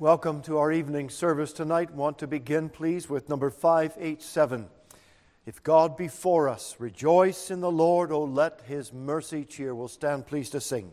Welcome to our evening service tonight. Want to begin, please, with number 587. If God be for us, rejoice in the Lord, O let his mercy cheer. We'll stand pleased to sing.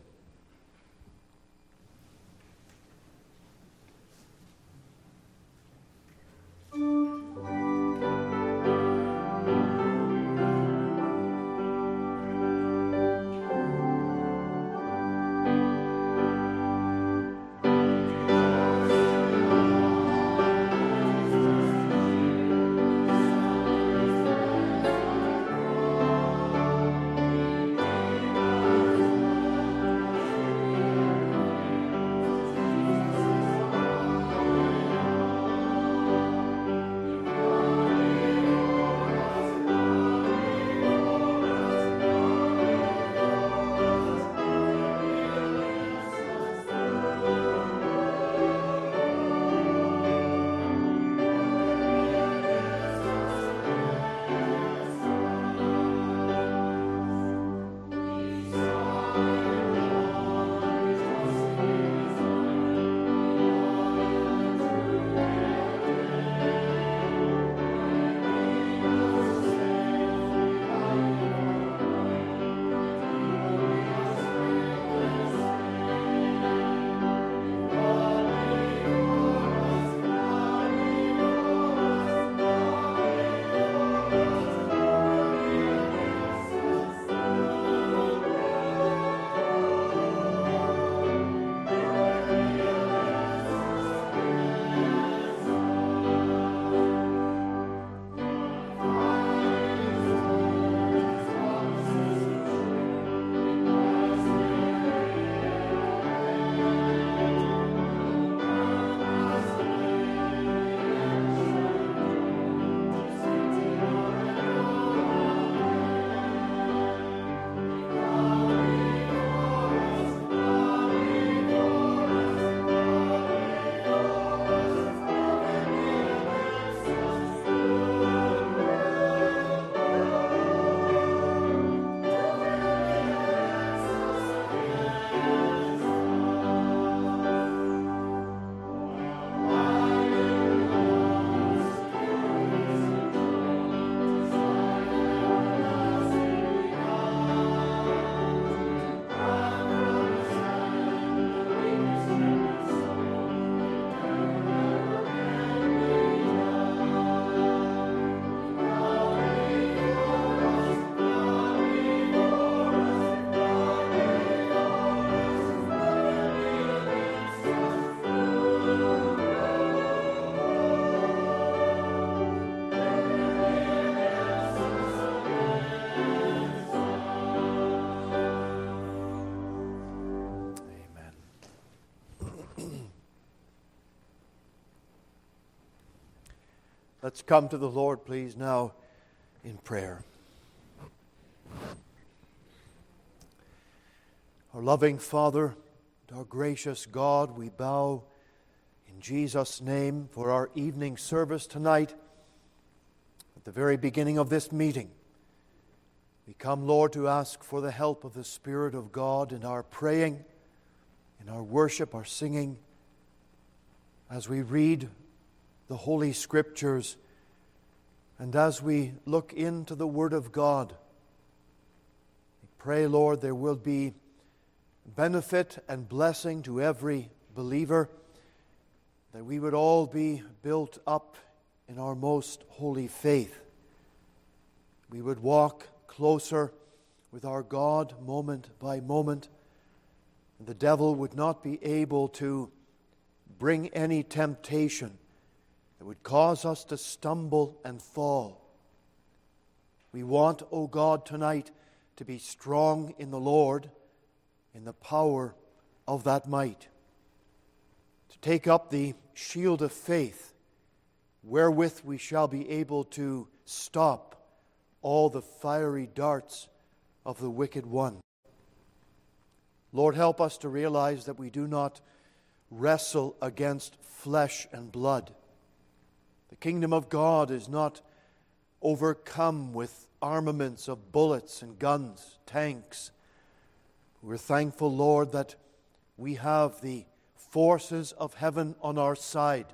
Let's come to the Lord, please, now in prayer. Our loving Father, our gracious God, we bow in Jesus' name for our evening service tonight. At the very beginning of this meeting, we come, Lord, to ask for the help of the Spirit of God in our praying, in our worship, our singing, as we read the Holy Scriptures. And as we look into the Word of God, we pray, Lord, there will be benefit and blessing to every believer, that we would all be built up in our most holy faith. We would walk closer with our God moment by moment, and the devil would not be able to bring any temptation that would cause us to stumble and fall. We want, O oh God, tonight to be strong in the Lord, in the power of that might, to take up the shield of faith, wherewith we shall be able to stop all the fiery darts of the wicked one. Lord, help us to realize that we do not wrestle against flesh and blood the kingdom of God is not overcome with armaments of bullets and guns, tanks. We're thankful, Lord, that we have the forces of heaven on our side.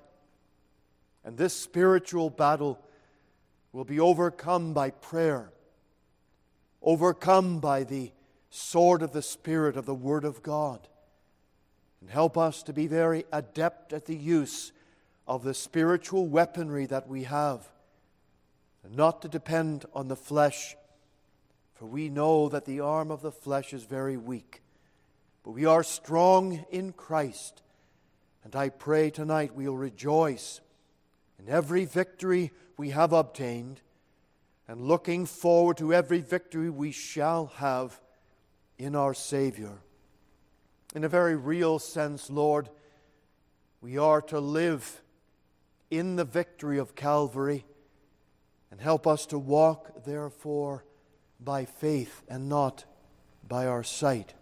And this spiritual battle will be overcome by prayer, overcome by the sword of the Spirit of the Word of God. And help us to be very adept at the use of the spiritual weaponry that we have, not to depend on the flesh, for we know that the arm of the flesh is very weak. But we are strong in Christ, and I pray tonight we'll rejoice in every victory we have obtained, and looking forward to every victory we shall have in our Savior. In a very real sense, Lord, we are to live in the victory of Calvary and help us to walk, therefore, by faith and not by our sight.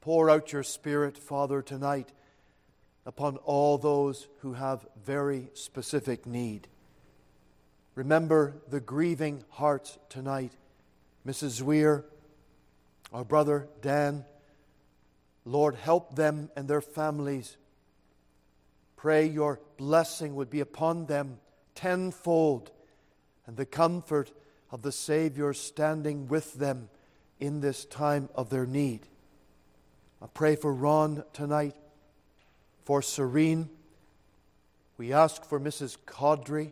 Pour out your Spirit, Father, tonight upon all those who have very specific need. Remember the grieving hearts tonight. Mrs. Weir, our brother Dan, Lord, help them and their families. Pray your blessing would be upon them tenfold and the comfort of the Savior standing with them in this time of their need. I pray for Ron tonight, for Serene. We ask for Mrs. Caudry.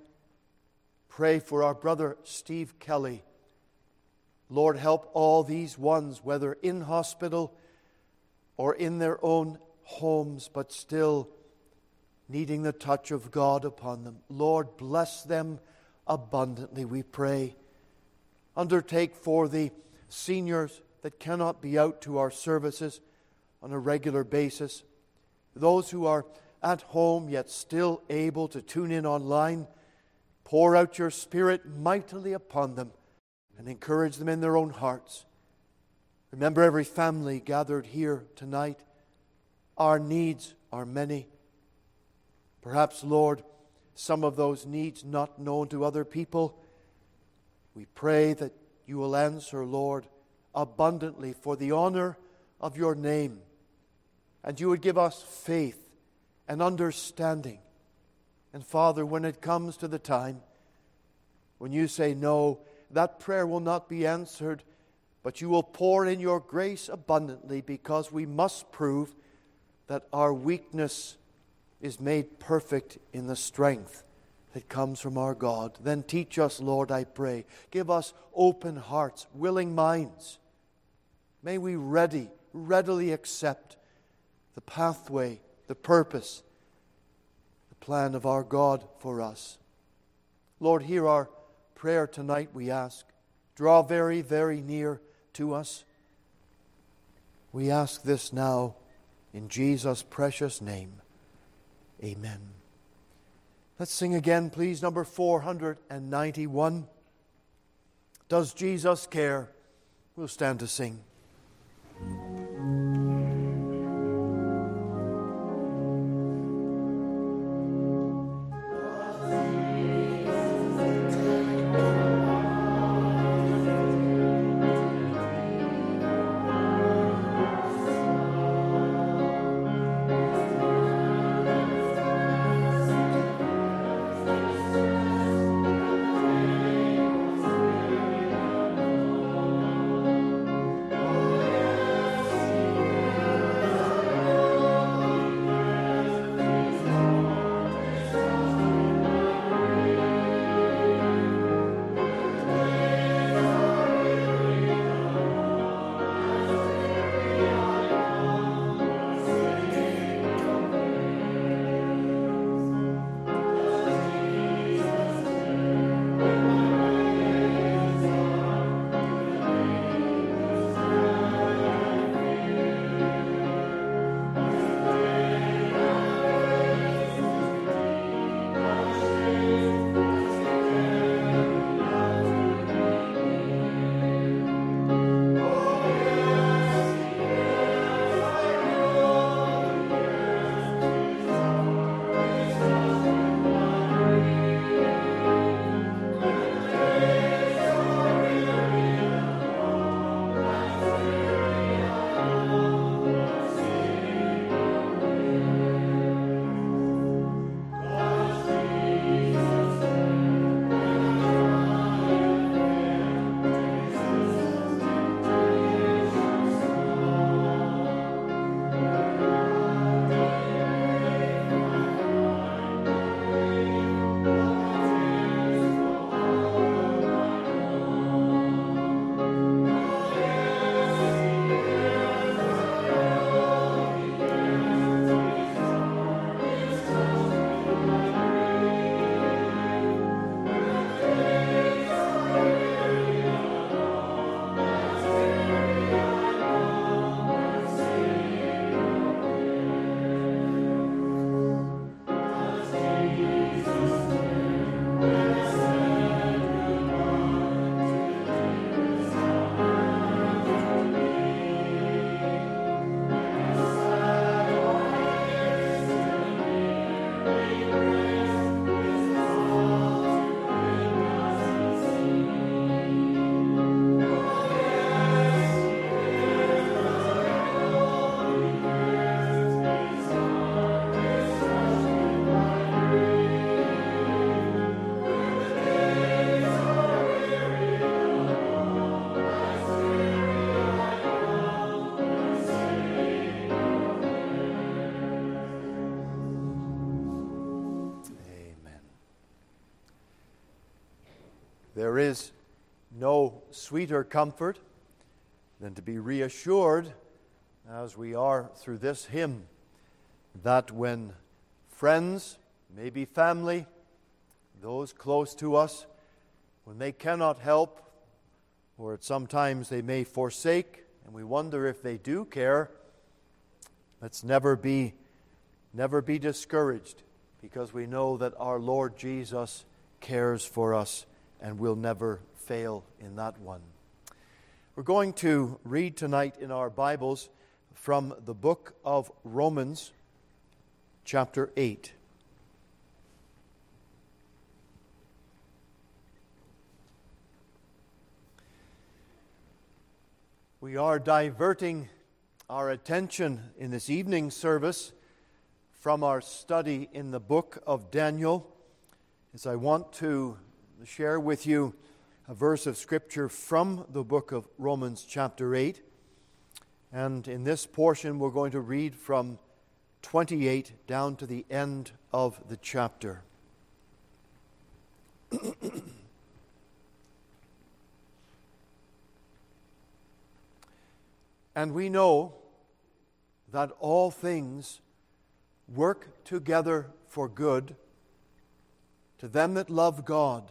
Pray for our brother Steve Kelly. Lord, help all these ones, whether in hospital or in their own homes, but still needing the touch of God upon them. Lord, bless them abundantly, we pray. Undertake for the seniors that cannot be out to our services on a regular basis, those who are at home yet still able to tune in online. Pour out your Spirit mightily upon them and encourage them in their own hearts. Remember every family gathered here tonight. Our needs are many. Perhaps, Lord, some of those needs not known to other people. We pray that you will answer, Lord, abundantly for the honor of your name. And you would give us faith and understanding. And Father, when it comes to the time when you say no, that prayer will not be answered, but you will pour in your grace abundantly because we must prove that our weakness is made perfect in the strength that comes from our God. Then teach us, Lord, I pray. Give us open hearts, willing minds. May we ready, readily accept the pathway, the purpose, the plan of our God for us. Lord, hear our prayer tonight, we ask. Draw very, very near to us. We ask this now in Jesus' precious name. Amen. Let's sing again, please, number 491. Does Jesus care? We'll stand to sing. Is no sweeter comfort than to be reassured, as we are through this hymn, that when friends, maybe family, those close to us, when they cannot help, or at sometimes they may forsake, and we wonder if they do care, let's never be, never be discouraged, because we know that our Lord Jesus cares for us and will never fail in that one. We're going to read tonight in our Bibles from the book of Romans, chapter 8. We are diverting our attention in this evening service from our study in the book of Daniel, as I want to share with you a verse of Scripture from the book of Romans, chapter 8. And in this portion, we're going to read from 28 down to the end of the chapter. and we know that all things work together for good to them that love God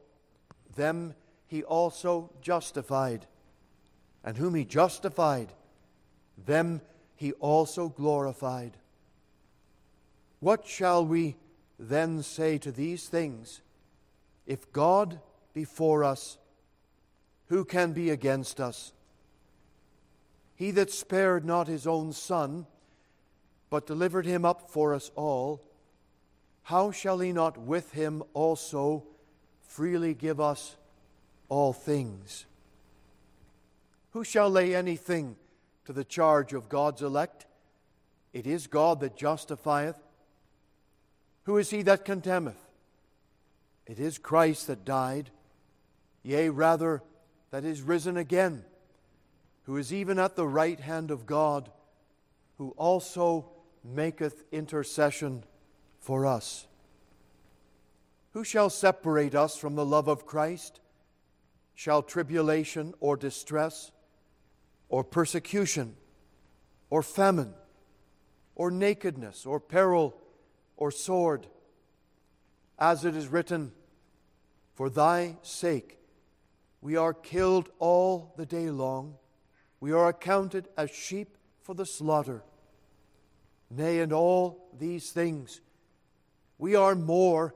them he also justified. And whom he justified, them he also glorified. What shall we then say to these things? If God be for us, who can be against us? He that spared not his own Son, but delivered him up for us all, how shall he not with him also freely give us all things. Who shall lay anything to the charge of God's elect? It is God that justifieth. Who is he that condemneth? It is Christ that died, yea, rather, that is risen again, who is even at the right hand of God, who also maketh intercession for us. Who shall separate us from the love of Christ? Shall tribulation or distress, or persecution, or famine, or nakedness, or peril, or sword? As it is written, For thy sake we are killed all the day long, we are accounted as sheep for the slaughter. Nay, in all these things we are more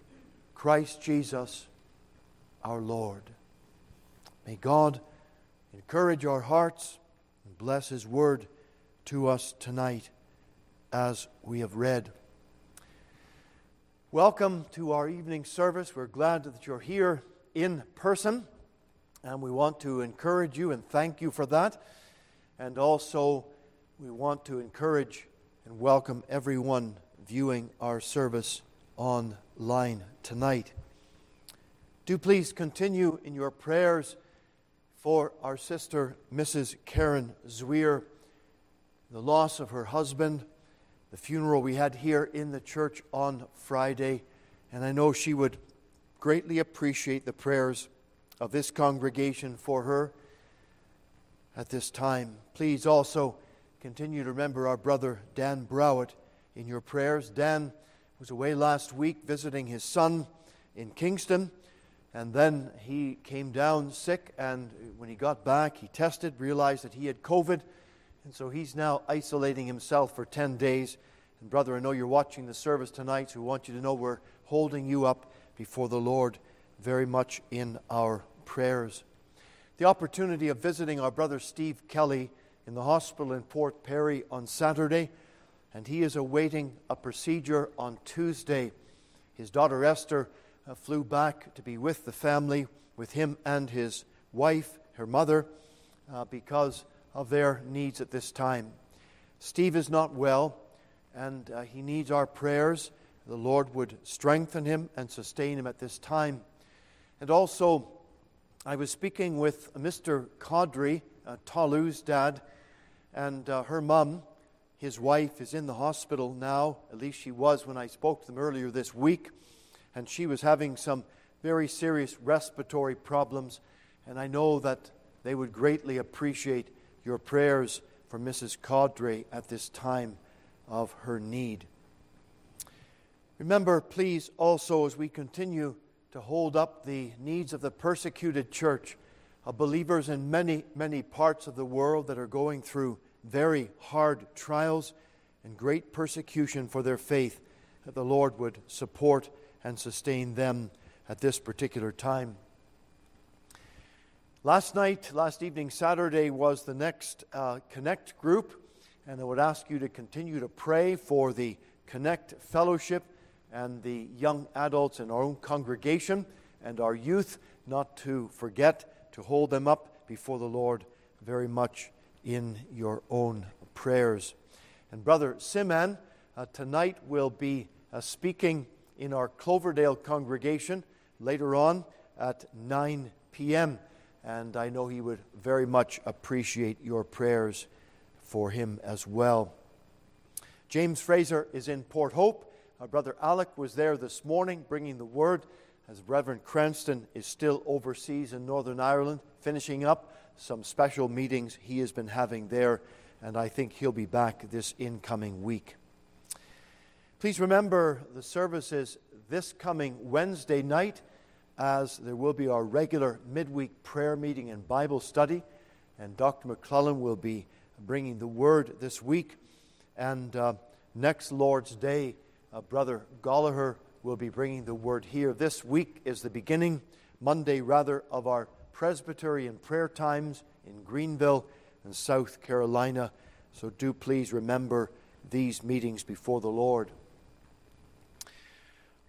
Christ Jesus our Lord. May God encourage our hearts and bless His word to us tonight as we have read. Welcome to our evening service. We're glad that you're here in person, and we want to encourage you and thank you for that. And also, we want to encourage and welcome everyone viewing our service online tonight. Do please continue in your prayers for our sister, Mrs. Karen Zwier, the loss of her husband, the funeral we had here in the church on Friday. And I know she would greatly appreciate the prayers of this congregation for her at this time. Please also continue to remember our brother Dan Browett in your prayers. Dan was away last week visiting his son in Kingston, And then he came down sick, and when he got back, he tested, realized that he had COVID, and so he's now isolating himself for 10 days. And, brother, I know you're watching the service tonight, so we want you to know we're holding you up before the Lord very much in our prayers. The opportunity of visiting our brother Steve Kelly in the hospital in Port Perry on Saturday, and he is awaiting a procedure on Tuesday. His daughter Esther uh, flew back to be with the family, with him and his wife, her mother, uh, because of their needs at this time. Steve is not well, and uh, he needs our prayers. The Lord would strengthen him and sustain him at this time. And also, I was speaking with Mr. Caudry, uh, Talu's dad, and uh, her mum. His wife is in the hospital now, at least she was when I spoke to them earlier this week and she was having some very serious respiratory problems. And I know that they would greatly appreciate your prayers for Mrs. Caudry at this time of her need. Remember, please, also as we continue to hold up the needs of the persecuted church, of believers in many, many parts of the world that are going through very hard trials and great persecution for their faith, that the Lord would support and sustain them at this particular time. Last night, last evening, Saturday, was the next uh, Connect group, and I would ask you to continue to pray for the Connect Fellowship and the young adults in our own congregation and our youth, not to forget to hold them up before the Lord very much in your own prayers. And Brother Siman uh, tonight will be uh, speaking in our Cloverdale congregation later on at 9 p.m. And I know he would very much appreciate your prayers for him as well. James Fraser is in Port Hope. Our brother Alec was there this morning bringing the word, as Reverend Cranston is still overseas in Northern Ireland, finishing up some special meetings he has been having there, and I think he'll be back this incoming week. Please remember the services this coming Wednesday night, as there will be our regular midweek prayer meeting and Bible study. And Dr. McClellan will be bringing the word this week. And uh, next Lord's Day, uh, Brother Gallagher will be bringing the word here. This week is the beginning, Monday rather, of our Presbyterian prayer times in Greenville and South Carolina. So do please remember these meetings before the Lord.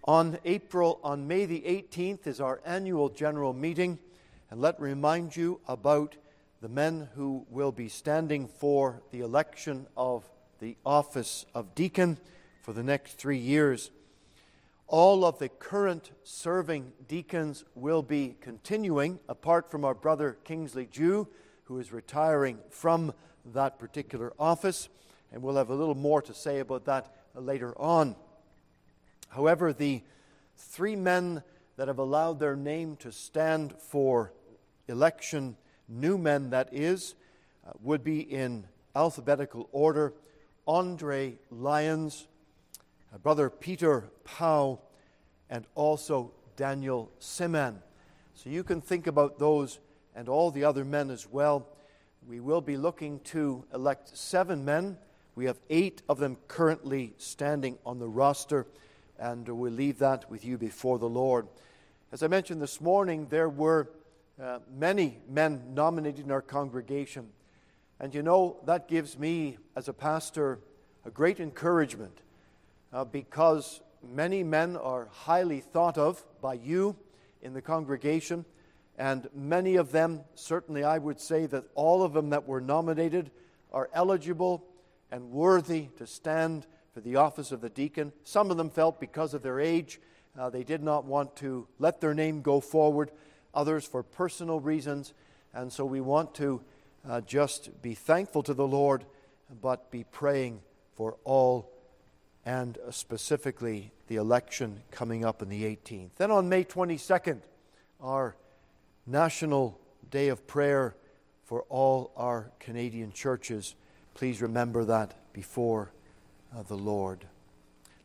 On April, on May the 18th is our annual general meeting, and let me remind you about the men who will be standing for the election of the office of deacon for the next three years. All of the current serving deacons will be continuing, apart from our brother Kingsley Jew, who is retiring from that particular office, and we'll have a little more to say about that later on. However, the three men that have allowed their name to stand for election, new men that is, uh, would be in alphabetical order Andre Lyons, Brother Peter Powell, and also Daniel Siman. So you can think about those and all the other men as well. We will be looking to elect seven men. We have eight of them currently standing on the roster and we'll leave that with you before the Lord. As I mentioned this morning, there were uh, many men nominated in our congregation. And you know, that gives me, as a pastor, a great encouragement uh, because many men are highly thought of by you in the congregation. And many of them, certainly I would say that all of them that were nominated are eligible and worthy to stand for the office of the deacon. Some of them felt because of their age, uh, they did not want to let their name go forward, others for personal reasons. And so we want to uh, just be thankful to the Lord, but be praying for all and specifically the election coming up in the 18th. Then on May 22nd, our National Day of Prayer for all our Canadian churches. Please remember that before of the Lord.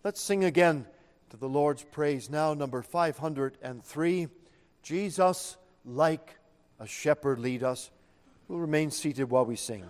Let's sing again to the Lord's praise now, number 503. Jesus, like a shepherd, lead us. We'll remain seated while we sing.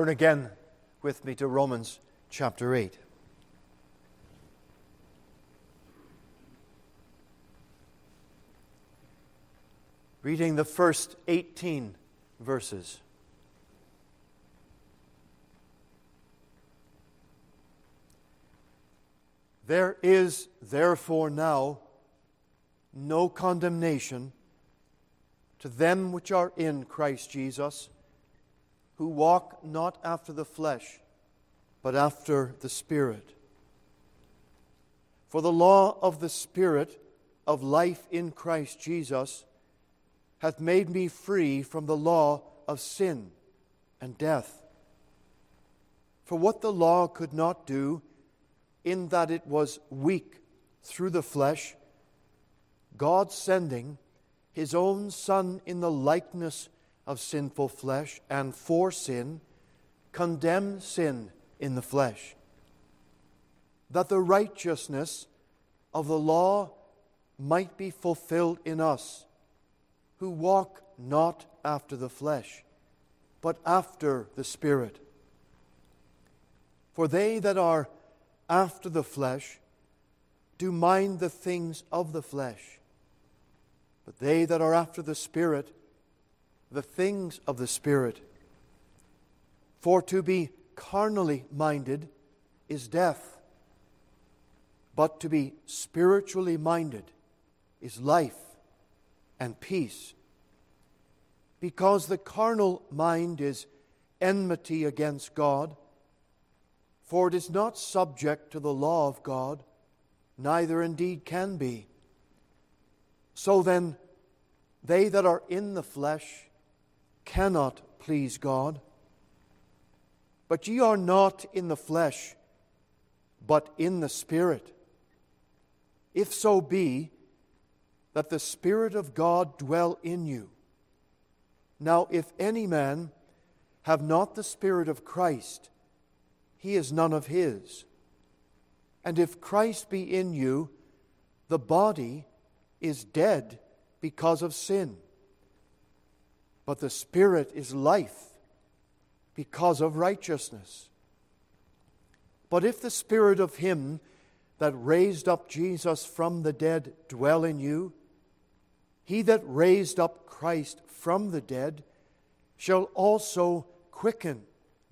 Turn again with me to Romans chapter 8. Reading the first 18 verses. There is therefore now no condemnation to them which are in Christ Jesus who walk not after the flesh, but after the Spirit. For the law of the Spirit of life in Christ Jesus hath made me free from the law of sin and death. For what the law could not do, in that it was weak through the flesh, God sending his own Son in the likeness of sinful flesh and for sin, condemn sin in the flesh, that the righteousness of the law might be fulfilled in us, who walk not after the flesh, but after the Spirit. For they that are after the flesh do mind the things of the flesh, but they that are after the Spirit, the things of the Spirit. For to be carnally minded is death, but to be spiritually minded is life and peace. Because the carnal mind is enmity against God, for it is not subject to the law of God, neither indeed can be. So then, they that are in the flesh cannot please God. But ye are not in the flesh, but in the Spirit. If so be that the Spirit of God dwell in you. Now, if any man have not the Spirit of Christ, he is none of his. And if Christ be in you, the body is dead because of sin, but the Spirit is life because of righteousness. But if the Spirit of Him that raised up Jesus from the dead dwell in you, he that raised up Christ from the dead shall also quicken,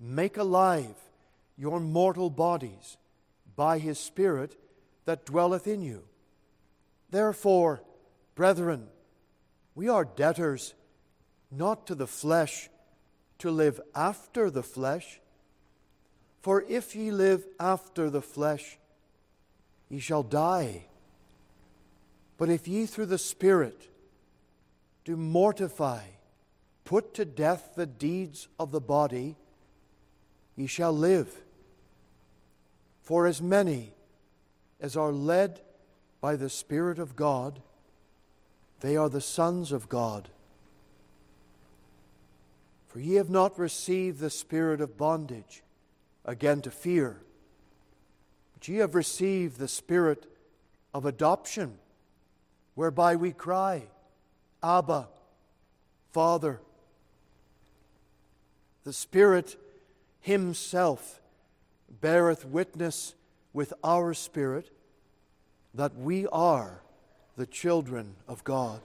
make alive your mortal bodies by his Spirit that dwelleth in you. Therefore, brethren, we are debtors not to the flesh to live after the flesh. For if ye live after the flesh, ye shall die. But if ye through the Spirit do mortify, put to death the deeds of the body, ye shall live. For as many as are led by the Spirit of God, they are the sons of God. For ye have not received the spirit of bondage, again to fear, but ye have received the spirit of adoption, whereby we cry, Abba, Father. The Spirit Himself beareth witness with our spirit that we are the children of God.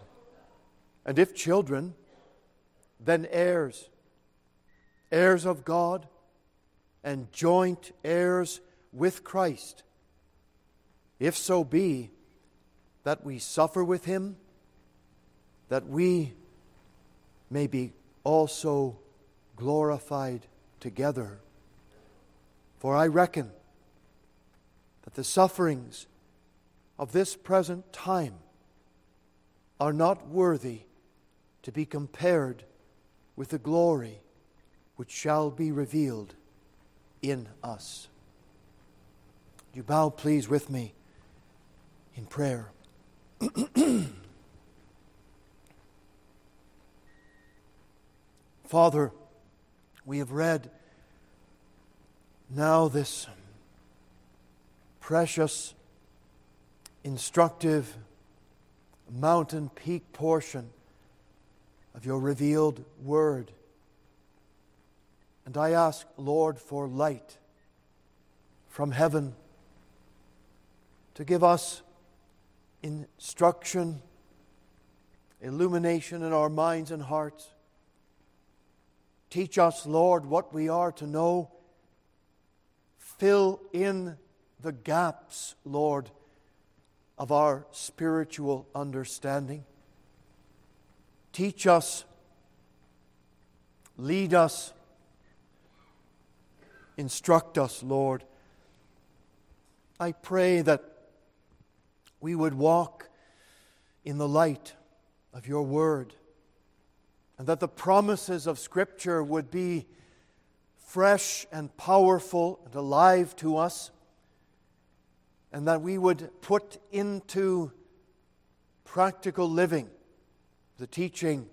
And if children, then heirs heirs of God, and joint heirs with Christ, if so be that we suffer with him, that we may be also glorified together. For I reckon that the sufferings of this present time are not worthy to be compared with the glory which shall be revealed in us. You bow, please, with me in prayer. Father, we have read now this precious, instructive, mountain peak portion of your revealed word. And I ask, Lord, for light from heaven to give us instruction, illumination in our minds and hearts. Teach us, Lord, what we are to know. Fill in the gaps, Lord, of our spiritual understanding. Teach us, lead us, Instruct us, Lord. I pray that we would walk in the light of your word and that the promises of Scripture would be fresh and powerful and alive to us, and that we would put into practical living the teaching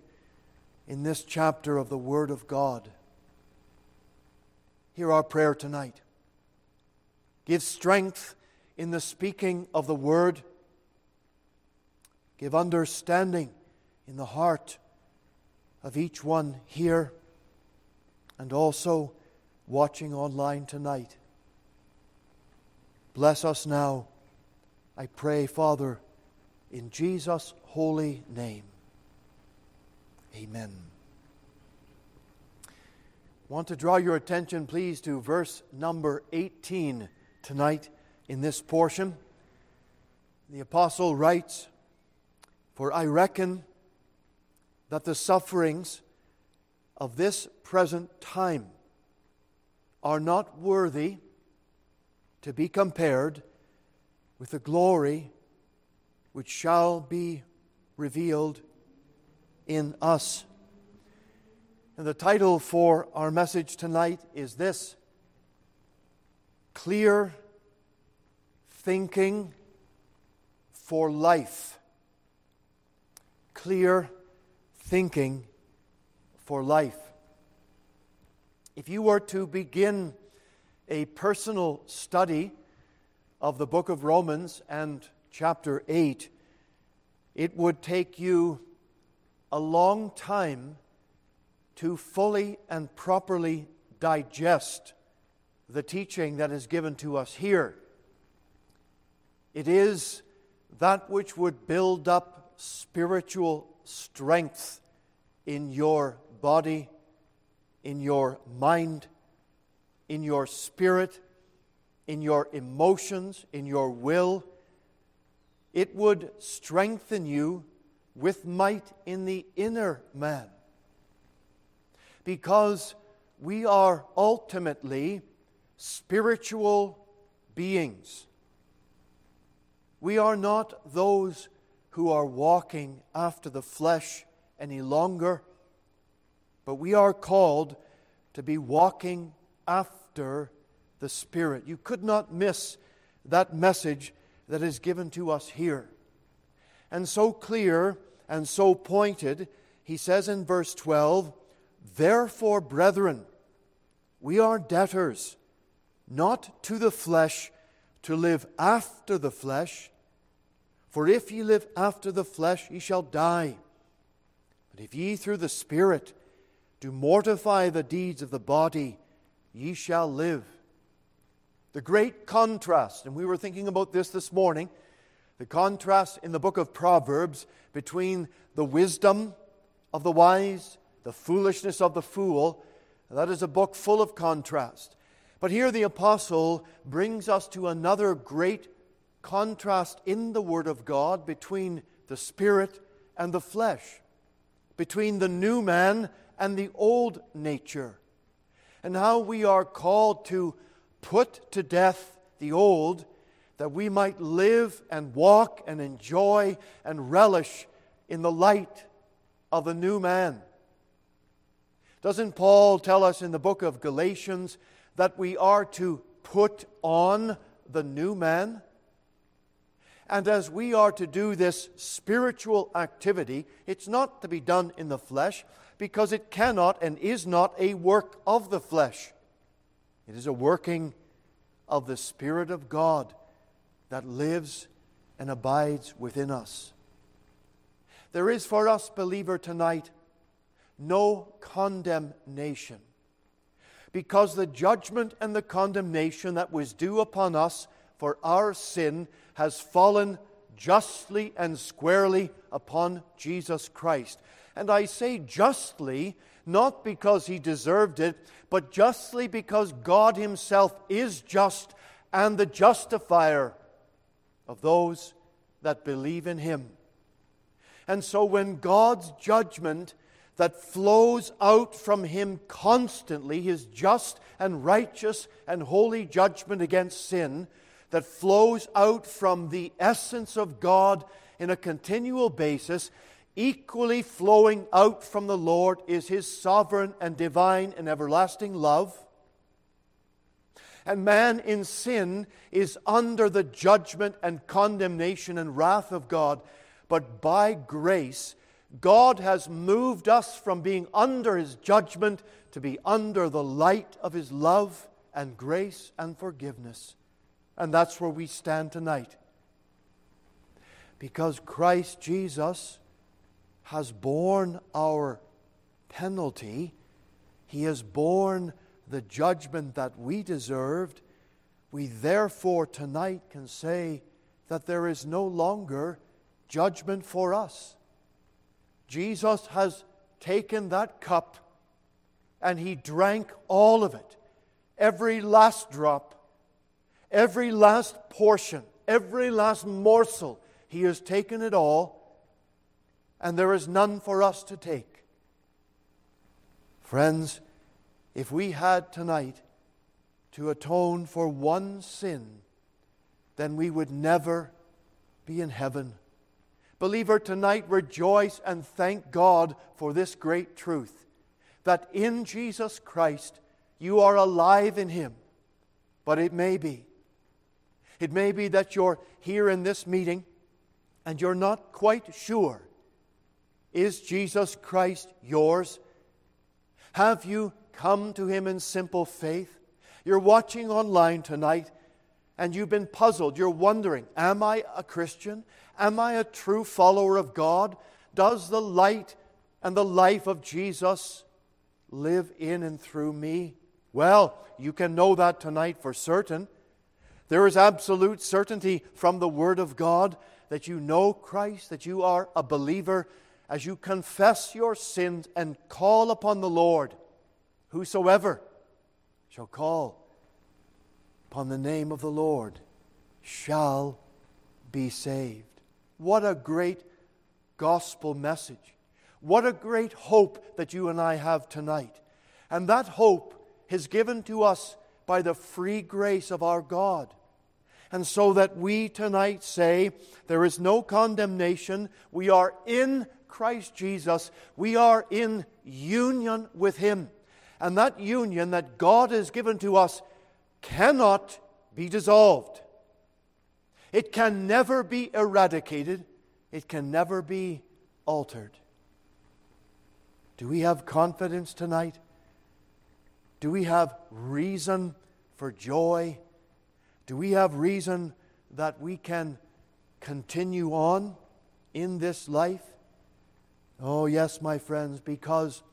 in this chapter of the Word of God. Hear our prayer tonight. Give strength in the speaking of the word. Give understanding in the heart of each one here and also watching online tonight. Bless us now, I pray, Father, in Jesus' holy name. Amen want to draw your attention, please, to verse number 18 tonight in this portion. The apostle writes, For I reckon that the sufferings of this present time are not worthy to be compared with the glory which shall be revealed in us. And the title for our message tonight is this clear thinking for life. Clear thinking for life. If you were to begin a personal study of the book of Romans and chapter 8, it would take you a long time to fully and properly digest the teaching that is given to us here. It is that which would build up spiritual strength in your body, in your mind, in your spirit, in your emotions, in your will. It would strengthen you with might in the inner man. Because we are ultimately spiritual beings. We are not those who are walking after the flesh any longer, but we are called to be walking after the Spirit. You could not miss that message that is given to us here. And so clear and so pointed, he says in verse 12, Therefore, brethren, we are debtors not to the flesh, to live after the flesh. For if ye live after the flesh, ye shall die. But if ye through the Spirit do mortify the deeds of the body, ye shall live. The great contrast, and we were thinking about this this morning, the contrast in the book of Proverbs between the wisdom of the wise, the foolishness of the fool. That is a book full of contrast. But here the apostle brings us to another great contrast in the Word of God between the Spirit and the flesh, between the new man and the old nature, and how we are called to put to death the old that we might live and walk and enjoy and relish in the light of the new man. Doesn't Paul tell us in the book of Galatians that we are to put on the new man. And as we are to do this spiritual activity, it's not to be done in the flesh because it cannot and is not a work of the flesh. It is a working of the Spirit of God that lives and abides within us. There is for us, believer, tonight no condemnation because the judgment and the condemnation that was due upon us for our sin has fallen justly and squarely upon Jesus Christ. And I say justly, not because he deserved it, but justly because God himself is just and the justifier of those that believe in him. And so when God's judgment that flows out from him constantly, his just and righteous and holy judgment against sin, that flows out from the essence of God in a continual basis, equally flowing out from the Lord is his sovereign and divine and everlasting love. And man in sin is under the judgment and condemnation and wrath of God. But by grace, God has moved us from being under His judgment to be under the light of His love and grace and forgiveness. And that's where we stand tonight. Because Christ Jesus has borne our penalty, He has borne the judgment that we deserved. We therefore tonight can say that there is no longer judgment for us. Jesus has taken that cup and he drank all of it, every last drop, every last portion, every last morsel. He has taken it all, and there is none for us to take. Friends, if we had tonight to atone for one sin, then we would never be in heaven. Believer, tonight rejoice and thank God for this great truth that in Jesus Christ you are alive in Him. But it may be. It may be that you're here in this meeting and you're not quite sure is Jesus Christ yours? Have you come to Him in simple faith? You're watching online tonight and you've been puzzled. You're wondering Am I a Christian? Am I a true follower of God? Does the light and the life of Jesus live in and through me? Well, you can know that tonight for certain. There is absolute certainty from the Word of God that you know Christ, that you are a believer, as you confess your sins and call upon the Lord, whosoever shall call upon the name of the Lord shall be saved. What a great gospel message. What a great hope that you and I have tonight. And that hope is given to us by the free grace of our God. And so that we tonight say, there is no condemnation. We are in Christ Jesus, we are in union with Him. And that union that God has given to us cannot be dissolved. It can never be eradicated. It can never be altered. Do we have confidence tonight? Do we have reason for joy? Do we have reason that we can continue on in this life? Oh, yes, my friends, because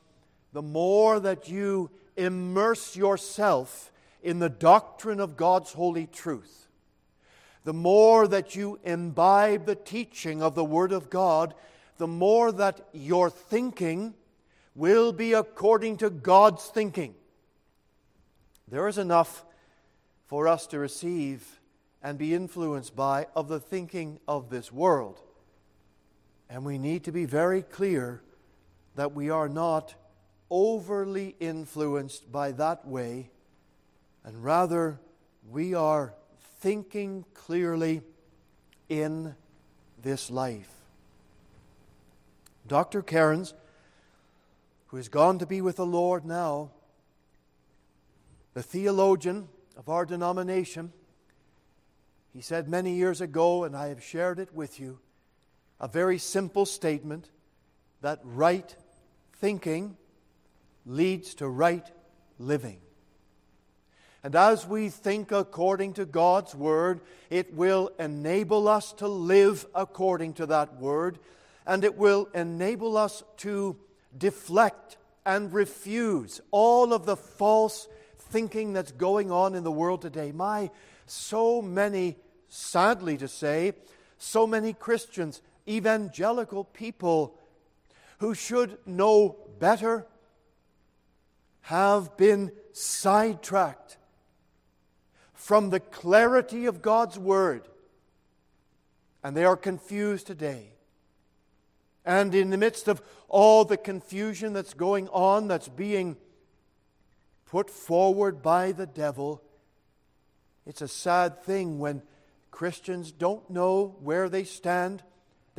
the more that you immerse yourself in the doctrine of God's holy truth, the more that you imbibe the teaching of the Word of God, the more that your thinking will be according to God's thinking. There is enough for us to receive and be influenced by of the thinking of this world. And we need to be very clear that we are not overly influenced by that way, and rather we are thinking clearly in this life. Dr. Cairns, who has gone to be with the Lord now, the theologian of our denomination, he said many years ago, and I have shared it with you a very simple statement that right thinking leads to right living. And as we think according to God's Word, it will enable us to live according to that Word, and it will enable us to deflect and refuse all of the false thinking that's going on in the world today. My, so many, sadly to say, so many Christians evangelical people who should know better have been sidetracked from the clarity of God's Word. And they are confused today. And in the midst of all the confusion that's going on, that's being put forward by the devil, it's a sad thing when Christians don't know where they stand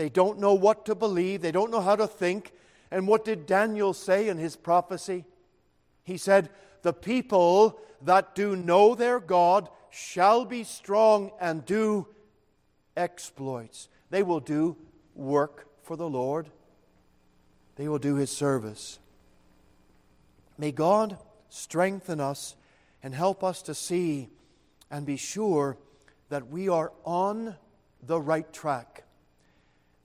they don't know what to believe. They don't know how to think. And what did Daniel say in his prophecy? He said, The people that do know their God shall be strong and do exploits. They will do work for the Lord, they will do his service. May God strengthen us and help us to see and be sure that we are on the right track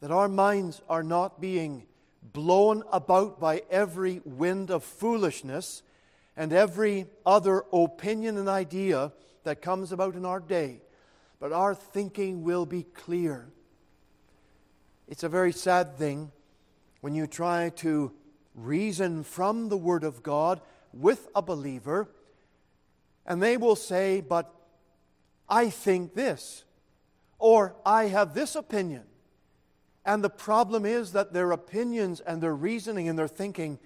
that our minds are not being blown about by every wind of foolishness and every other opinion and idea that comes about in our day, but our thinking will be clear. It's a very sad thing when you try to reason from the Word of God with a believer, and they will say, But I think this, or I have this opinion. And the problem is that their opinions and their reasoning and their thinking,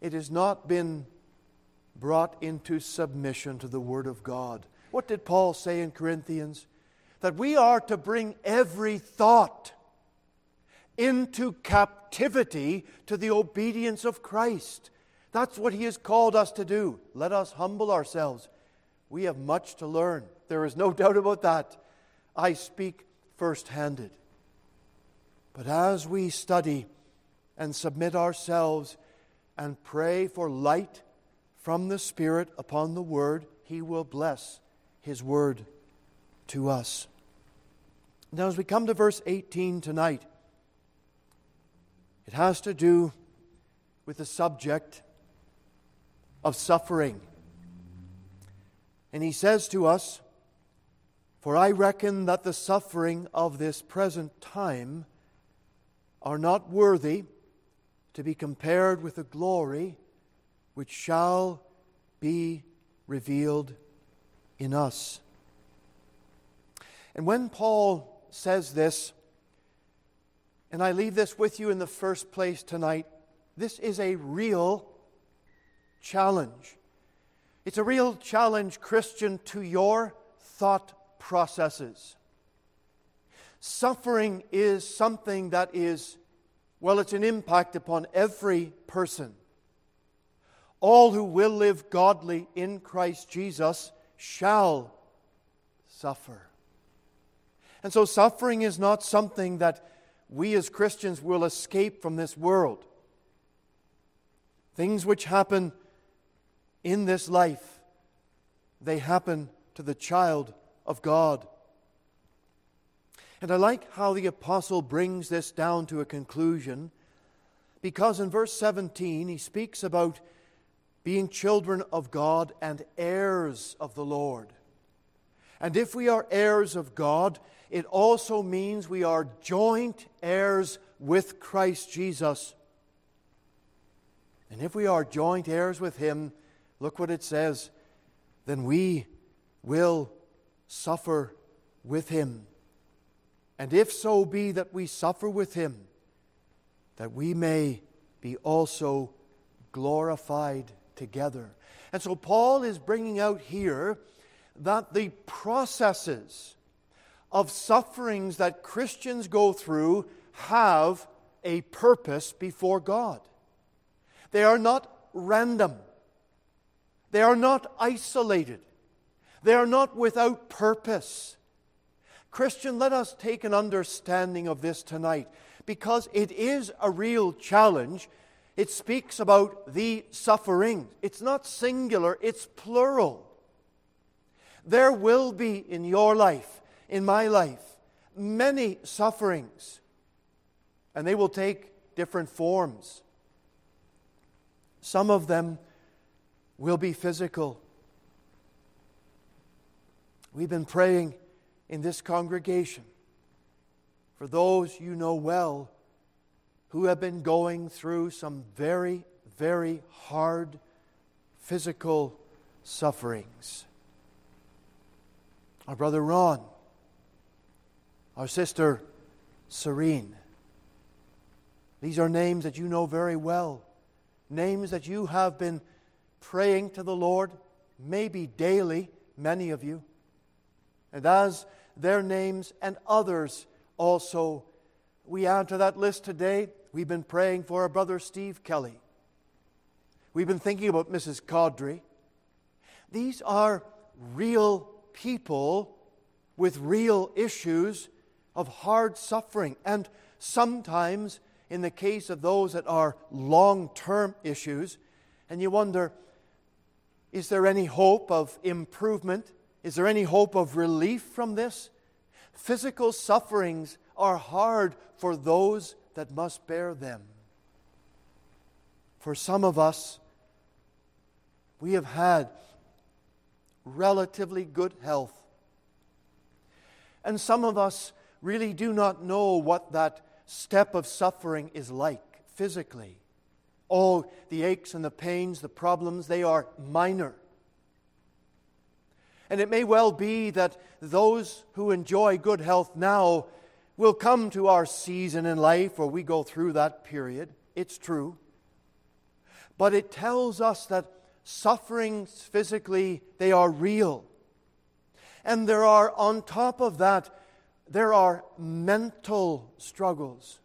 it has not been brought into submission to the Word of God. What did Paul say in Corinthians? That we are to bring every thought into captivity to the obedience of Christ. That's what he has called us to do. Let us humble ourselves We have much to learn. There is no doubt about that. I speak first handed. But as we study and submit ourselves and pray for light from the Spirit upon the Word, He will bless His Word to us. Now, as we come to verse 18 tonight, it has to do with the subject of suffering. And he says to us, For I reckon that the suffering of this present time are not worthy to be compared with the glory which shall be revealed in us. And when Paul says this, and I leave this with you in the first place tonight, this is a real challenge. It's a real challenge, Christian, to your thought processes. Suffering is something that is, well, it's an impact upon every person. All who will live godly in Christ Jesus shall suffer. And so, suffering is not something that we as Christians will escape from this world. Things which happen in this life, they happen to the child of God. And I like how the apostle brings this down to a conclusion because in verse 17 he speaks about being children of God and heirs of the Lord. And if we are heirs of God, it also means we are joint heirs with Christ Jesus. And if we are joint heirs with Him, look what it says, then we will suffer with Him. And if so be that we suffer with him, that we may be also glorified together. And so Paul is bringing out here that the processes of sufferings that Christians go through have a purpose before God. They are not random. They are not isolated. They are not without purpose. Christian, let us take an understanding of this tonight because it is a real challenge. It speaks about the suffering. It's not singular, it's plural. There will be in your life, in my life, many sufferings, and they will take different forms. Some of them will be physical. We've been praying in this congregation for those you know well who have been going through some very, very hard physical sufferings. Our brother Ron, our sister Serene. These are names that you know very well, names that you have been praying to the Lord, maybe daily, many of you. And as their names and others also. We add to that list today, we've been praying for our brother Steve Kelly. We've been thinking about Mrs. Caudry. These are real people with real issues of hard suffering. And sometimes, in the case of those that are long term issues, and you wonder, is there any hope of improvement? Is there any hope of relief from this? Physical sufferings are hard for those that must bear them. For some of us, we have had relatively good health. And some of us really do not know what that step of suffering is like physically. Oh, the aches and the pains, the problems, they are minor. And it may well be that those who enjoy good health now will come to our season in life where we go through that period. It's true. But it tells us that sufferings physically, they are real. And there are, on top of that, there are mental struggles.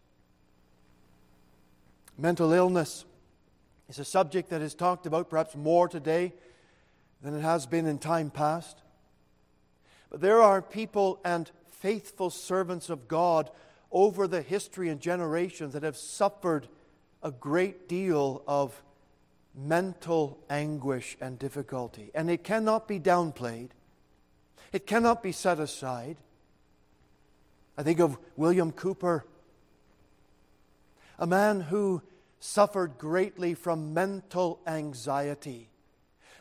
Mental illness is a subject that is talked about perhaps more today than it has been in time past. But there are people and faithful servants of God over the history and generations that have suffered a great deal of mental anguish and difficulty. And it cannot be downplayed, it cannot be set aside. I think of William Cowper, a man who suffered greatly from mental anxiety,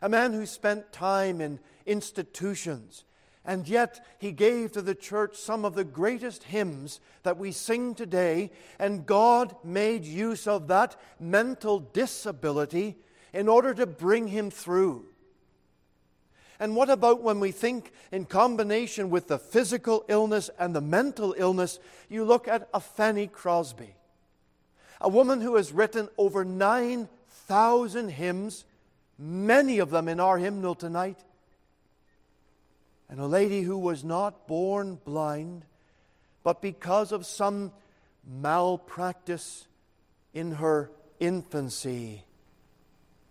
a man who spent time in institutions and yet, he gave to the church some of the greatest hymns that we sing today, and God made use of that mental disability in order to bring him through. And what about when we think in combination with the physical illness and the mental illness? You look at a Fanny Crosby, a woman who has written over 9,000 hymns, many of them in our hymnal tonight and a lady who was not born blind, but because of some malpractice in her infancy,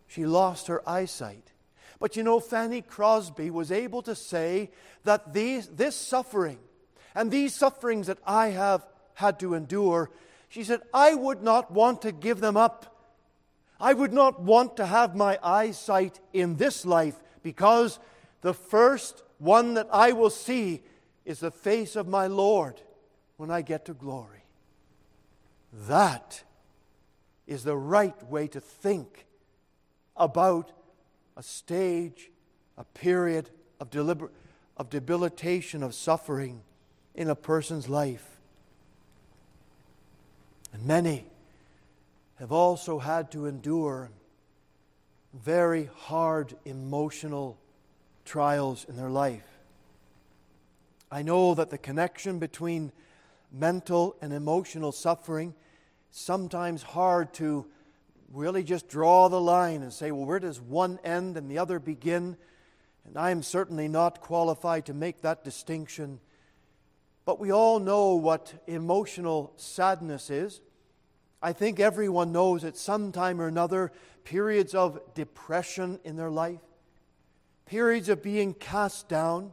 she lost her eyesight. But you know, Fanny Crosby was able to say that these, this suffering and these sufferings that I have had to endure, she said, I would not want to give them up. I would not want to have my eyesight in this life because the first one that I will see is the face of my Lord when I get to glory. That is the right way to think about a stage, a period of, deliber- of debilitation, of suffering in a person's life. And many have also had to endure very hard emotional trials in their life. I know that the connection between mental and emotional suffering sometimes hard to really just draw the line and say, well, where does one end and the other begin? And I am certainly not qualified to make that distinction. But we all know what emotional sadness is. I think everyone knows at some time or another periods of depression in their life, periods of being cast down,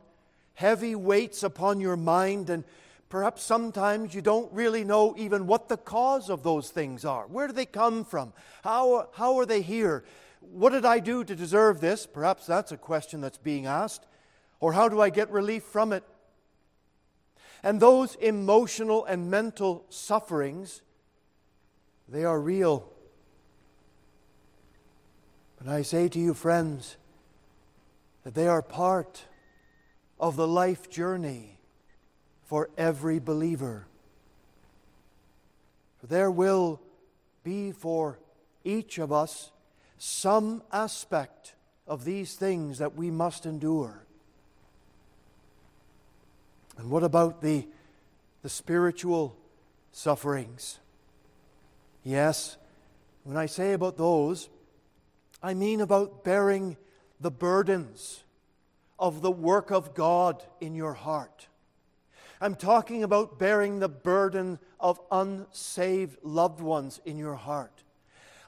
heavy weights upon your mind, and perhaps sometimes you don't really know even what the cause of those things are. Where do they come from? How, how are they here? What did I do to deserve this? Perhaps that's a question that's being asked. Or how do I get relief from it? And those emotional and mental sufferings, they are real. But I say to you, friends, that they are part of the life journey for every believer. There will be for each of us some aspect of these things that we must endure. And what about the, the spiritual sufferings? Yes, when I say about those, I mean about bearing the burdens of the work of God in your heart. I'm talking about bearing the burden of unsaved loved ones in your heart.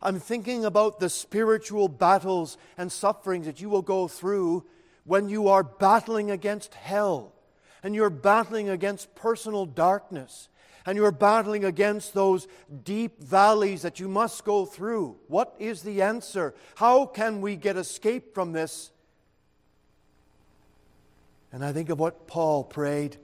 I'm thinking about the spiritual battles and sufferings that you will go through when you are battling against hell and you're battling against personal darkness and you're battling against those deep valleys that you must go through. What is the answer? How can we get escape from this? And I think of what Paul prayed.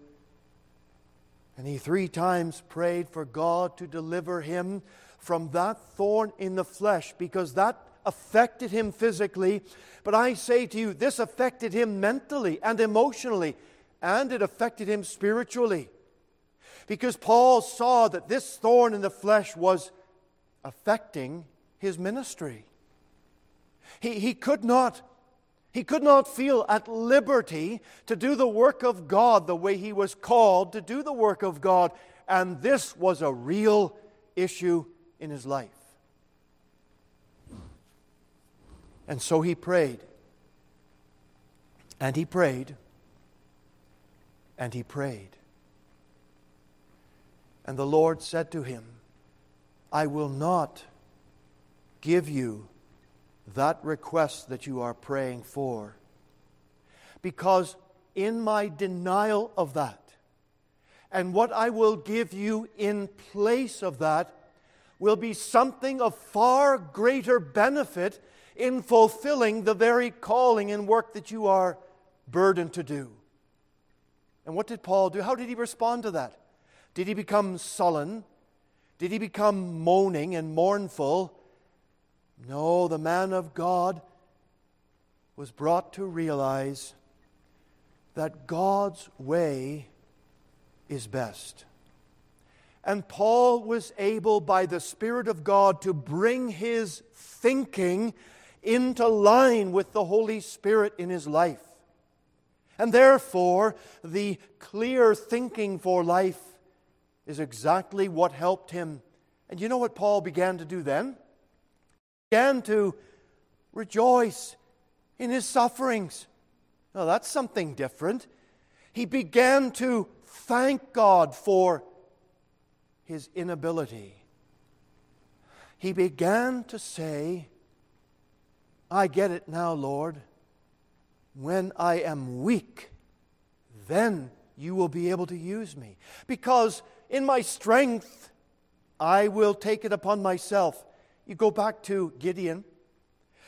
And he three times prayed for God to deliver him from that thorn in the flesh because that affected him physically. But I say to you, this affected him mentally and emotionally, and it affected him spiritually. Because Paul saw that this thorn in the flesh was affecting his ministry. He, he could not he could not feel at liberty to do the work of God the way he was called to do the work of God. And this was a real issue in his life. And so he prayed. And he prayed. And he prayed. And the Lord said to him, I will not give you that request that you are praying for Because in my denial of that, and what I will give you in place of that, will be something of far greater benefit in fulfilling the very calling and work that you are burdened to do. And what did Paul do? How did he respond to that? Did he become sullen? Did he become moaning and mournful? No, the man of God was brought to realize that God's way is best. And Paul was able, by the Spirit of God, to bring his thinking into line with the Holy Spirit in his life. And therefore, the clear thinking for life is exactly what helped him. And you know what Paul began to do then? He began to rejoice in his sufferings. Now, that's something different. He began to thank God for his inability. He began to say, I get it now, Lord. When I am weak, then you will be able to use me. Because in my strength, I will take it upon myself. You go back to Gideon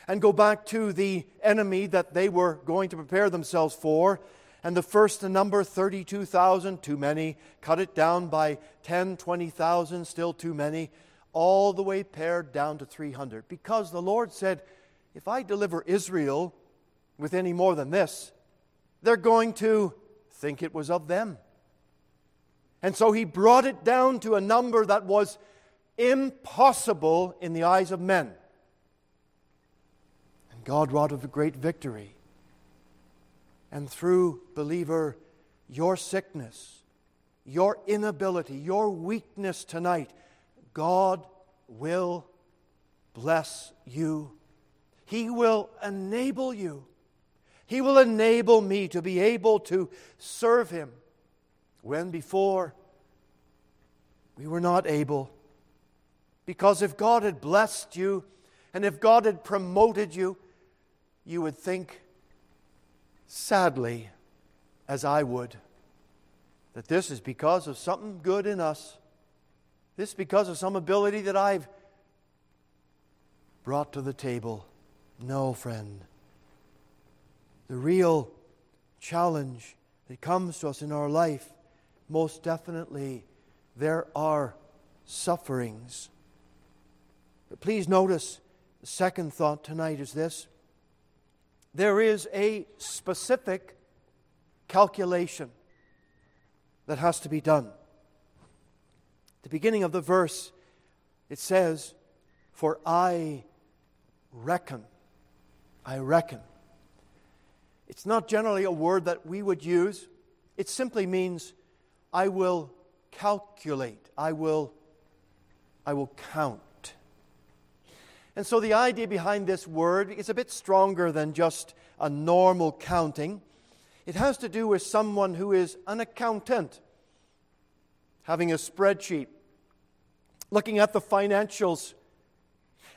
and go back to the enemy that they were going to prepare themselves for. And the first number, 32,000, too many. Cut it down by 10, 20,000, still too many. All the way pared down to 300. Because the Lord said, if I deliver Israel with any more than this, they're going to think it was of them. And so he brought it down to a number that was impossible in the eyes of men. And God wrought a great victory. And through, believer, your sickness, your inability, your weakness tonight, God will bless you. He will enable you. He will enable me to be able to serve Him when before we were not able. Because if God had blessed you and if God had promoted you, you would think, sadly, as I would, that this is because of something good in us. This is because of some ability that I've brought to the table. No, friend. The real challenge that comes to us in our life most definitely there are sufferings. But please notice the second thought tonight is this there is a specific calculation that has to be done. At the beginning of the verse, it says, For I reckon. I reckon. It's not generally a word that we would use, it simply means I will calculate. I will, I will count. And so the idea behind this word is a bit stronger than just a normal counting. It has to do with someone who is an accountant, having a spreadsheet, looking at the financials,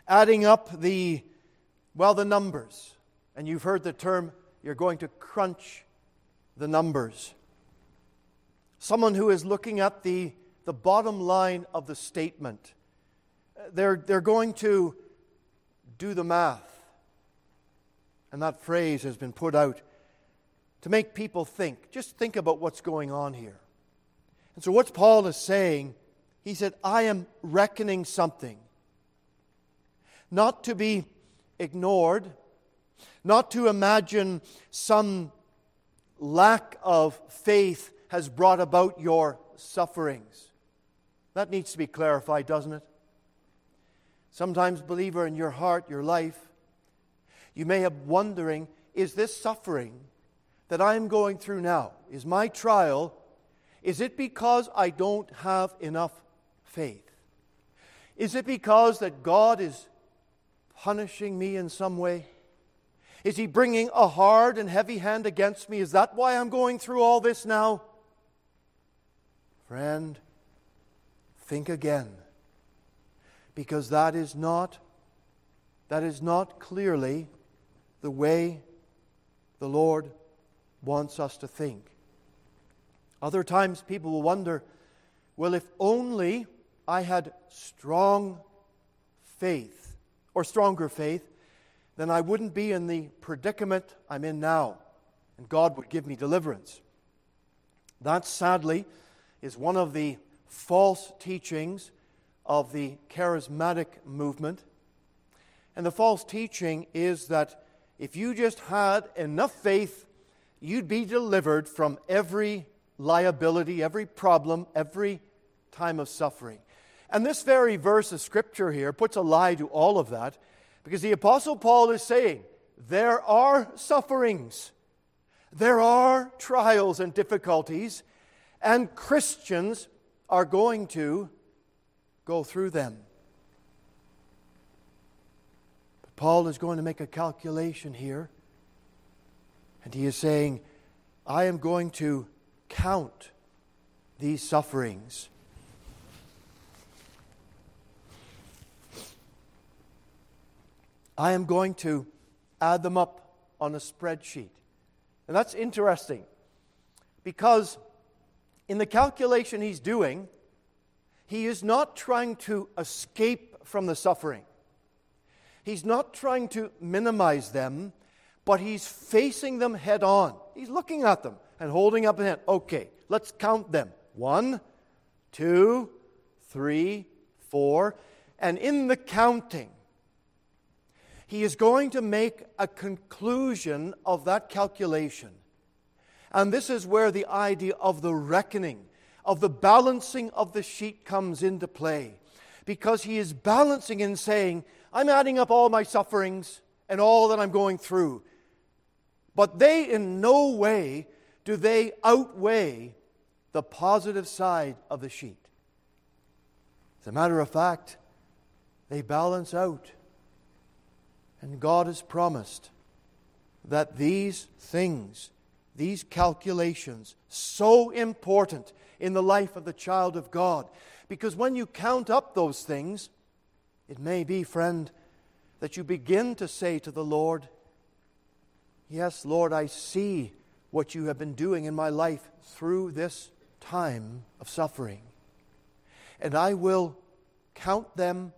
adding up the, well, the numbers. And you've heard the term, you're going to crunch the numbers someone who is looking at the, the bottom line of the statement. They're, they're going to do the math. And that phrase has been put out to make people think. Just think about what's going on here. And so, what Paul is saying, he said, I am reckoning something. Not to be ignored, not to imagine some lack of faith has brought about your sufferings. That needs to be clarified, doesn't it? Sometimes, believer, in your heart, your life, you may have wondering is this suffering that I'm going through now, is my trial, is it because I don't have enough faith? Is it because that God is punishing me in some way? Is He bringing a hard and heavy hand against me? Is that why I'm going through all this now? Friend, think again. Because that is not that is not clearly the way the Lord wants us to think. Other times, people will wonder well, if only I had strong faith, or stronger faith, then I wouldn't be in the predicament I'm in now, and God would give me deliverance. That, sadly, is one of the false teachings of the charismatic movement. And the false teaching is that if you just had enough faith, you'd be delivered from every liability, every problem, every time of suffering. And this very verse of Scripture here puts a lie to all of that because the Apostle Paul is saying there are sufferings, there are trials and difficulties, and Christians are going to go through them. But Paul is going to make a calculation here, and he is saying, I am going to count these sufferings. I am going to add them up on a spreadsheet. And that's interesting because in the calculation he's doing, he is not trying to escape from the suffering. He's not trying to minimize them, but he's facing them head on. He's looking at them and holding up a hand. Okay, let's count them. One, two, three, four. And in the counting, he is going to make a conclusion of that calculation. And this is where the idea of the reckoning, of the balancing of the sheet comes into play. Because he is balancing and saying, I'm adding up all my sufferings and all that I'm going through. But they in no way do they outweigh the positive side of the sheet. As a matter of fact, they balance out. And God has promised that these things, these calculations, so important in the life of the child of God, because when you count up those things, it may be, friend, that you begin to say to the Lord, Yes, Lord, I see what you have been doing in my life through this time of suffering. And I will count them,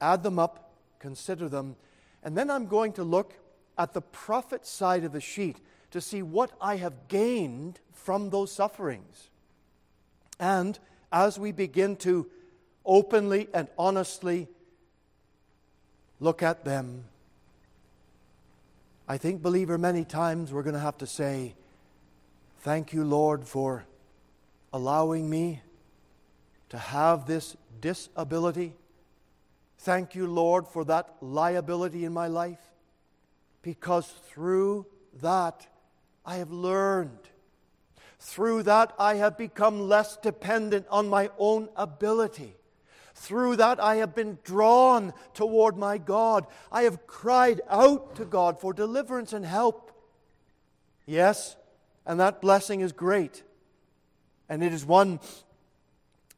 add them up, consider them, and then I'm going to look at the profit side of the sheet to see what I have gained from those sufferings. And as we begin to openly and honestly look at them, I think, believer, many times we're going to have to say, Thank you, Lord, for allowing me to have this disability Thank you, Lord, for that liability in my life, because through that I have learned. Through that I have become less dependent on my own ability. Through that I have been drawn toward my God. I have cried out to God for deliverance and help. Yes, and that blessing is great. And it is one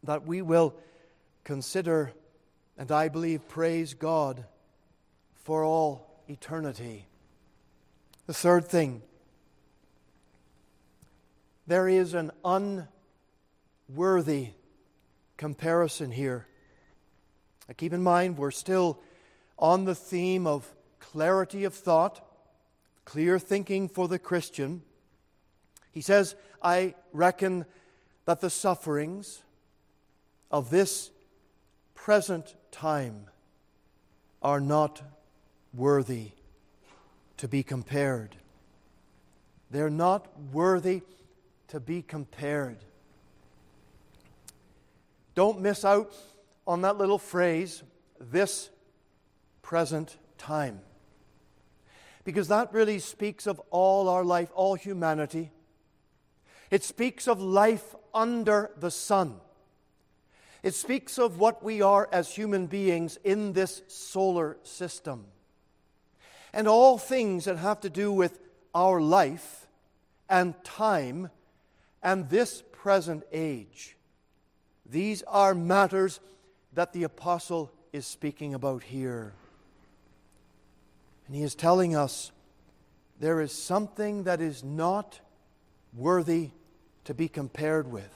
that we will consider and I believe, praise God for all eternity. The third thing, there is an unworthy comparison here. Now keep in mind, we're still on the theme of clarity of thought, clear thinking for the Christian. He says, I reckon that the sufferings of this present time are not worthy to be compared. They're not worthy to be compared. Don't miss out on that little phrase, this present time. Because that really speaks of all our life, all humanity. It speaks of life under the sun. It speaks of what we are as human beings in this solar system. And all things that have to do with our life and time and this present age. These are matters that the apostle is speaking about here. And he is telling us there is something that is not worthy to be compared with.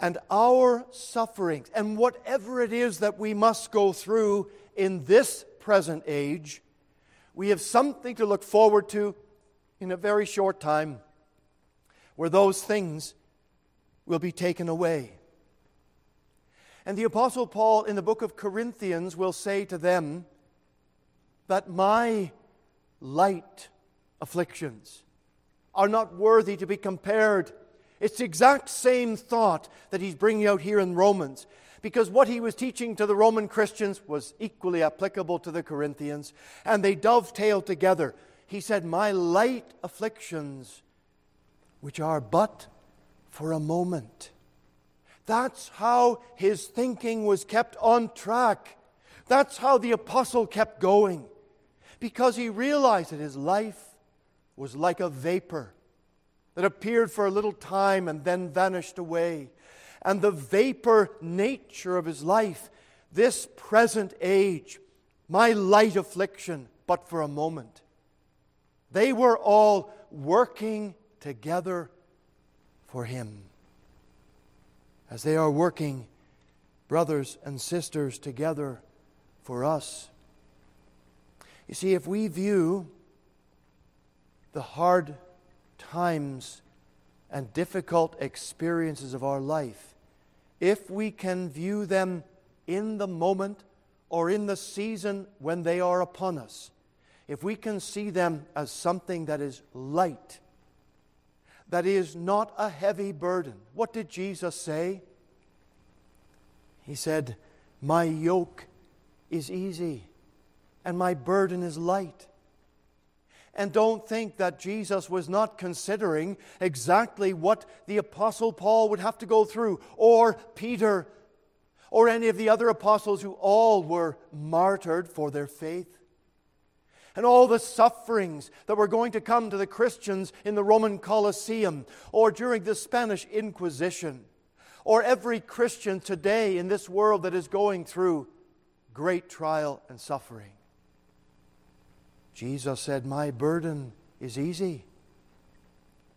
And our sufferings, and whatever it is that we must go through in this present age, we have something to look forward to in a very short time where those things will be taken away. And the Apostle Paul in the book of Corinthians will say to them that my light afflictions are not worthy to be compared. It's the exact same thought that he's bringing out here in Romans because what he was teaching to the Roman Christians was equally applicable to the Corinthians, and they dovetail together. He said, My light afflictions, which are but for a moment. That's how his thinking was kept on track. That's how the apostle kept going. Because he realized that his life was like a vapor that appeared for a little time and then vanished away. And the vapor nature of his life, this present age, my light affliction, but for a moment. They were all working together for him. As they are working, brothers and sisters, together for us. You see, if we view the hard times and difficult experiences of our life, if we can view them in the moment or in the season when they are upon us, if we can see them as something that is light, that is not a heavy burden, what did Jesus say? He said, My yoke is easy and my burden is light. And don't think that Jesus was not considering exactly what the Apostle Paul would have to go through, or Peter, or any of the other apostles who all were martyred for their faith. And all the sufferings that were going to come to the Christians in the Roman Colosseum, or during the Spanish Inquisition, or every Christian today in this world that is going through great trial and suffering. Jesus said, My burden is easy.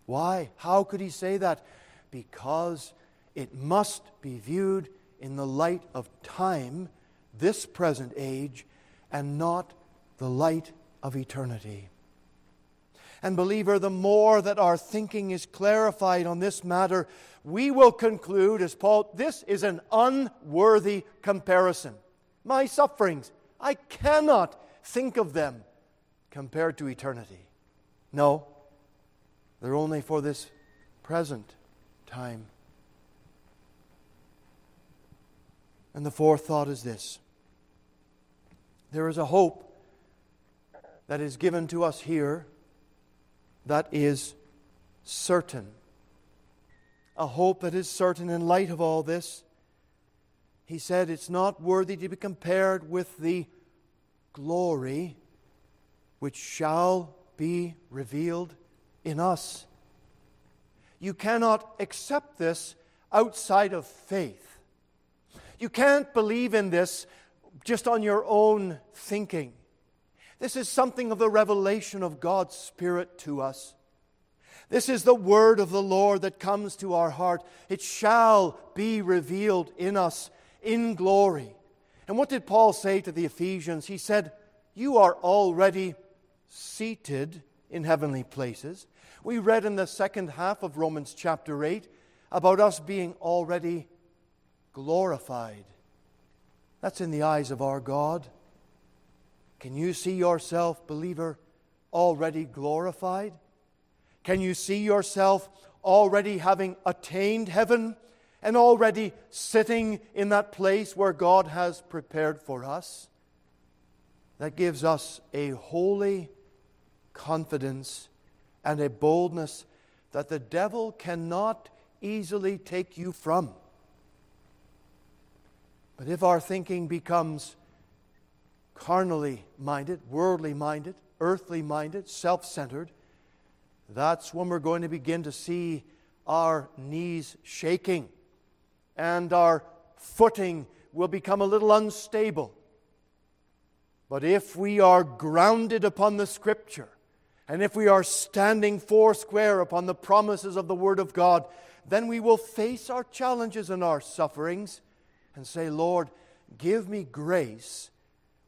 Why? How could he say that? Because it must be viewed in the light of time, this present age, and not the light of eternity. And, believer, the more that our thinking is clarified on this matter, we will conclude, as Paul, this is an unworthy comparison. My sufferings, I cannot think of them compared to eternity. No, they're only for this present time. And the fourth thought is this there is a hope that is given to us here that is certain. A hope that is certain in light of all this. He said it's not worthy to be compared with the glory which shall be revealed in us. You cannot accept this outside of faith. You can't believe in this just on your own thinking. This is something of the revelation of God's Spirit to us. This is the word of the Lord that comes to our heart. It shall be revealed in us in glory. And what did Paul say to the Ephesians? He said, You are already seated in heavenly places. We read in the second half of Romans chapter 8 about us being already glorified. That's in the eyes of our God. Can you see yourself, believer, already glorified? Can you see yourself already having attained heaven and already sitting in that place where God has prepared for us? That gives us a holy confidence and a boldness that the devil cannot easily take you from. But if our thinking becomes carnally minded, worldly minded, earthly minded, self centered, that's when we're going to begin to see our knees shaking and our footing will become a little unstable. But if we are grounded upon the Scripture, And if we are standing foursquare upon the promises of the Word of God, then we will face our challenges and our sufferings and say, Lord, give me grace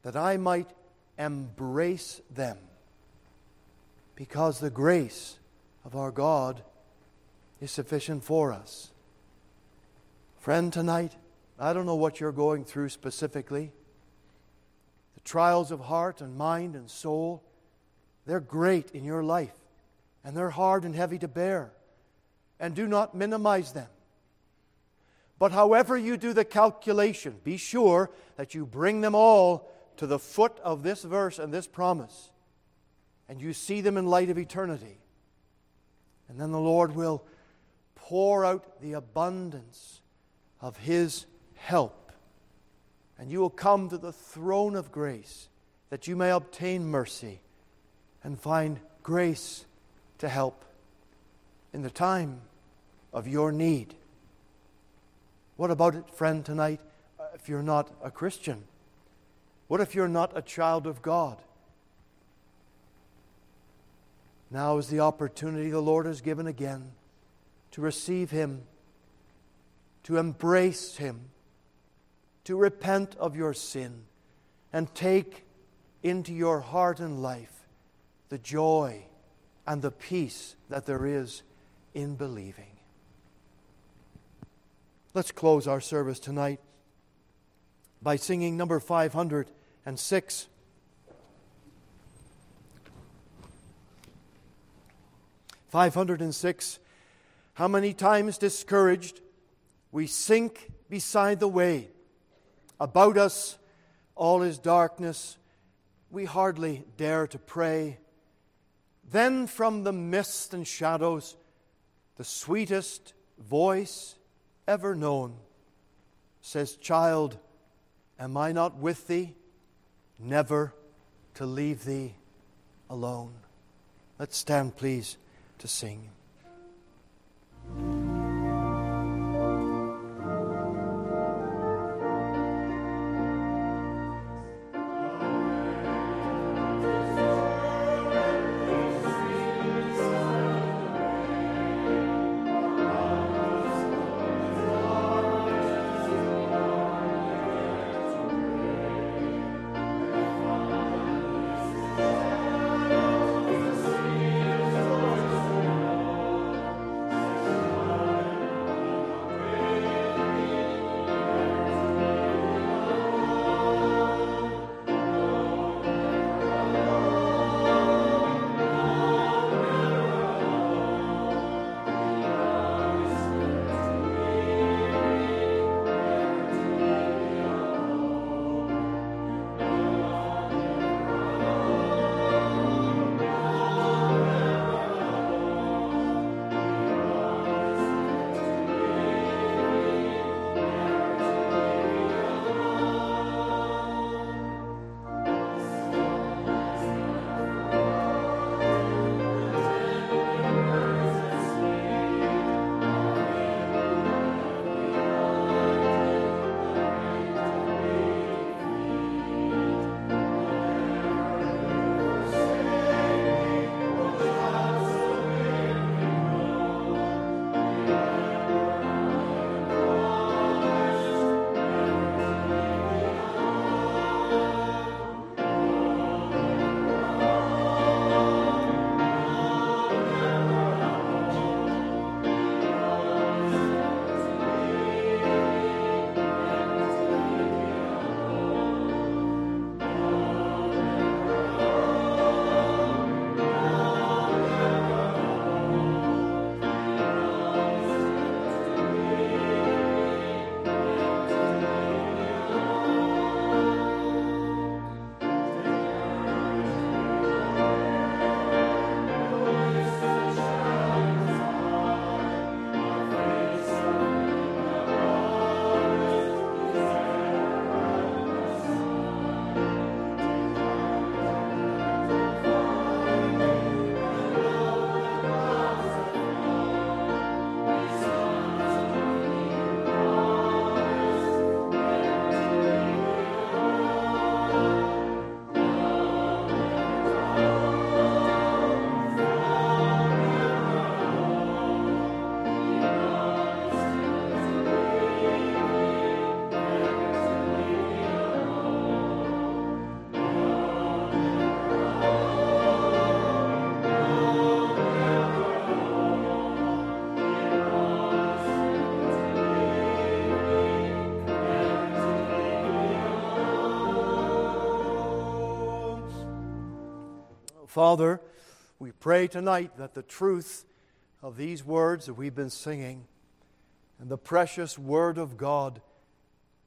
that I might embrace them. Because the grace of our God is sufficient for us. Friend, tonight, I don't know what you're going through specifically. The trials of heart and mind and soul, they're great in your life, and they're hard and heavy to bear. And do not minimize them. But however you do the calculation, be sure that you bring them all to the foot of this verse and this promise, and you see them in light of eternity. And then the Lord will pour out the abundance of His help, and you will come to the throne of grace that you may obtain mercy and find grace to help in the time of your need. What about it, friend, tonight, uh, if you're not a Christian? What if you're not a child of God? Now is the opportunity the Lord has given again to receive Him, to embrace Him, to repent of your sin, and take into your heart and life the joy and the peace that there is in believing. Let's close our service tonight by singing number 506. Five hundred and six. How many times discouraged we sink beside the way. About us all is darkness. We hardly dare to pray. Then from the mist and shadows, the sweetest voice ever known says, Child, am I not with thee? Never to leave thee alone. Let's stand, please, to sing. Father, we pray tonight that the truth of these words that we've been singing and the precious Word of God,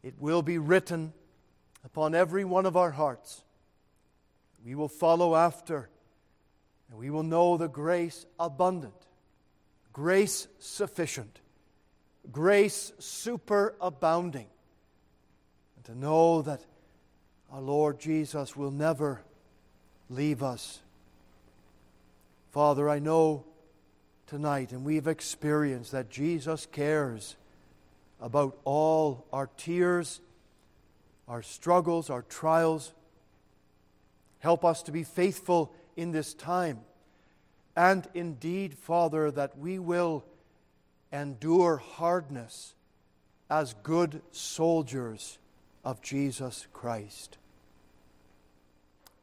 it will be written upon every one of our hearts. We will follow after, and we will know the grace abundant, grace sufficient, grace superabounding, and to know that our Lord Jesus will never leave us. Father, I know tonight, and we've experienced that Jesus cares about all our tears, our struggles, our trials. Help us to be faithful in this time. And indeed, Father, that we will endure hardness as good soldiers of Jesus Christ.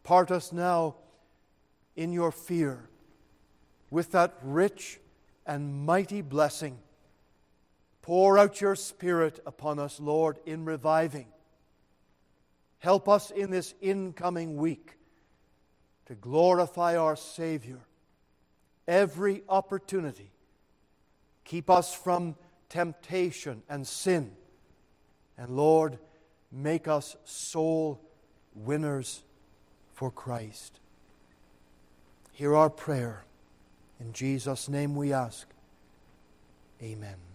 Part us now in your fear with that rich and mighty blessing. Pour out your Spirit upon us, Lord, in reviving. Help us in this incoming week to glorify our Savior every opportunity. Keep us from temptation and sin. And Lord, make us soul winners for Christ. Hear our prayer. In Jesus' name we ask. Amen.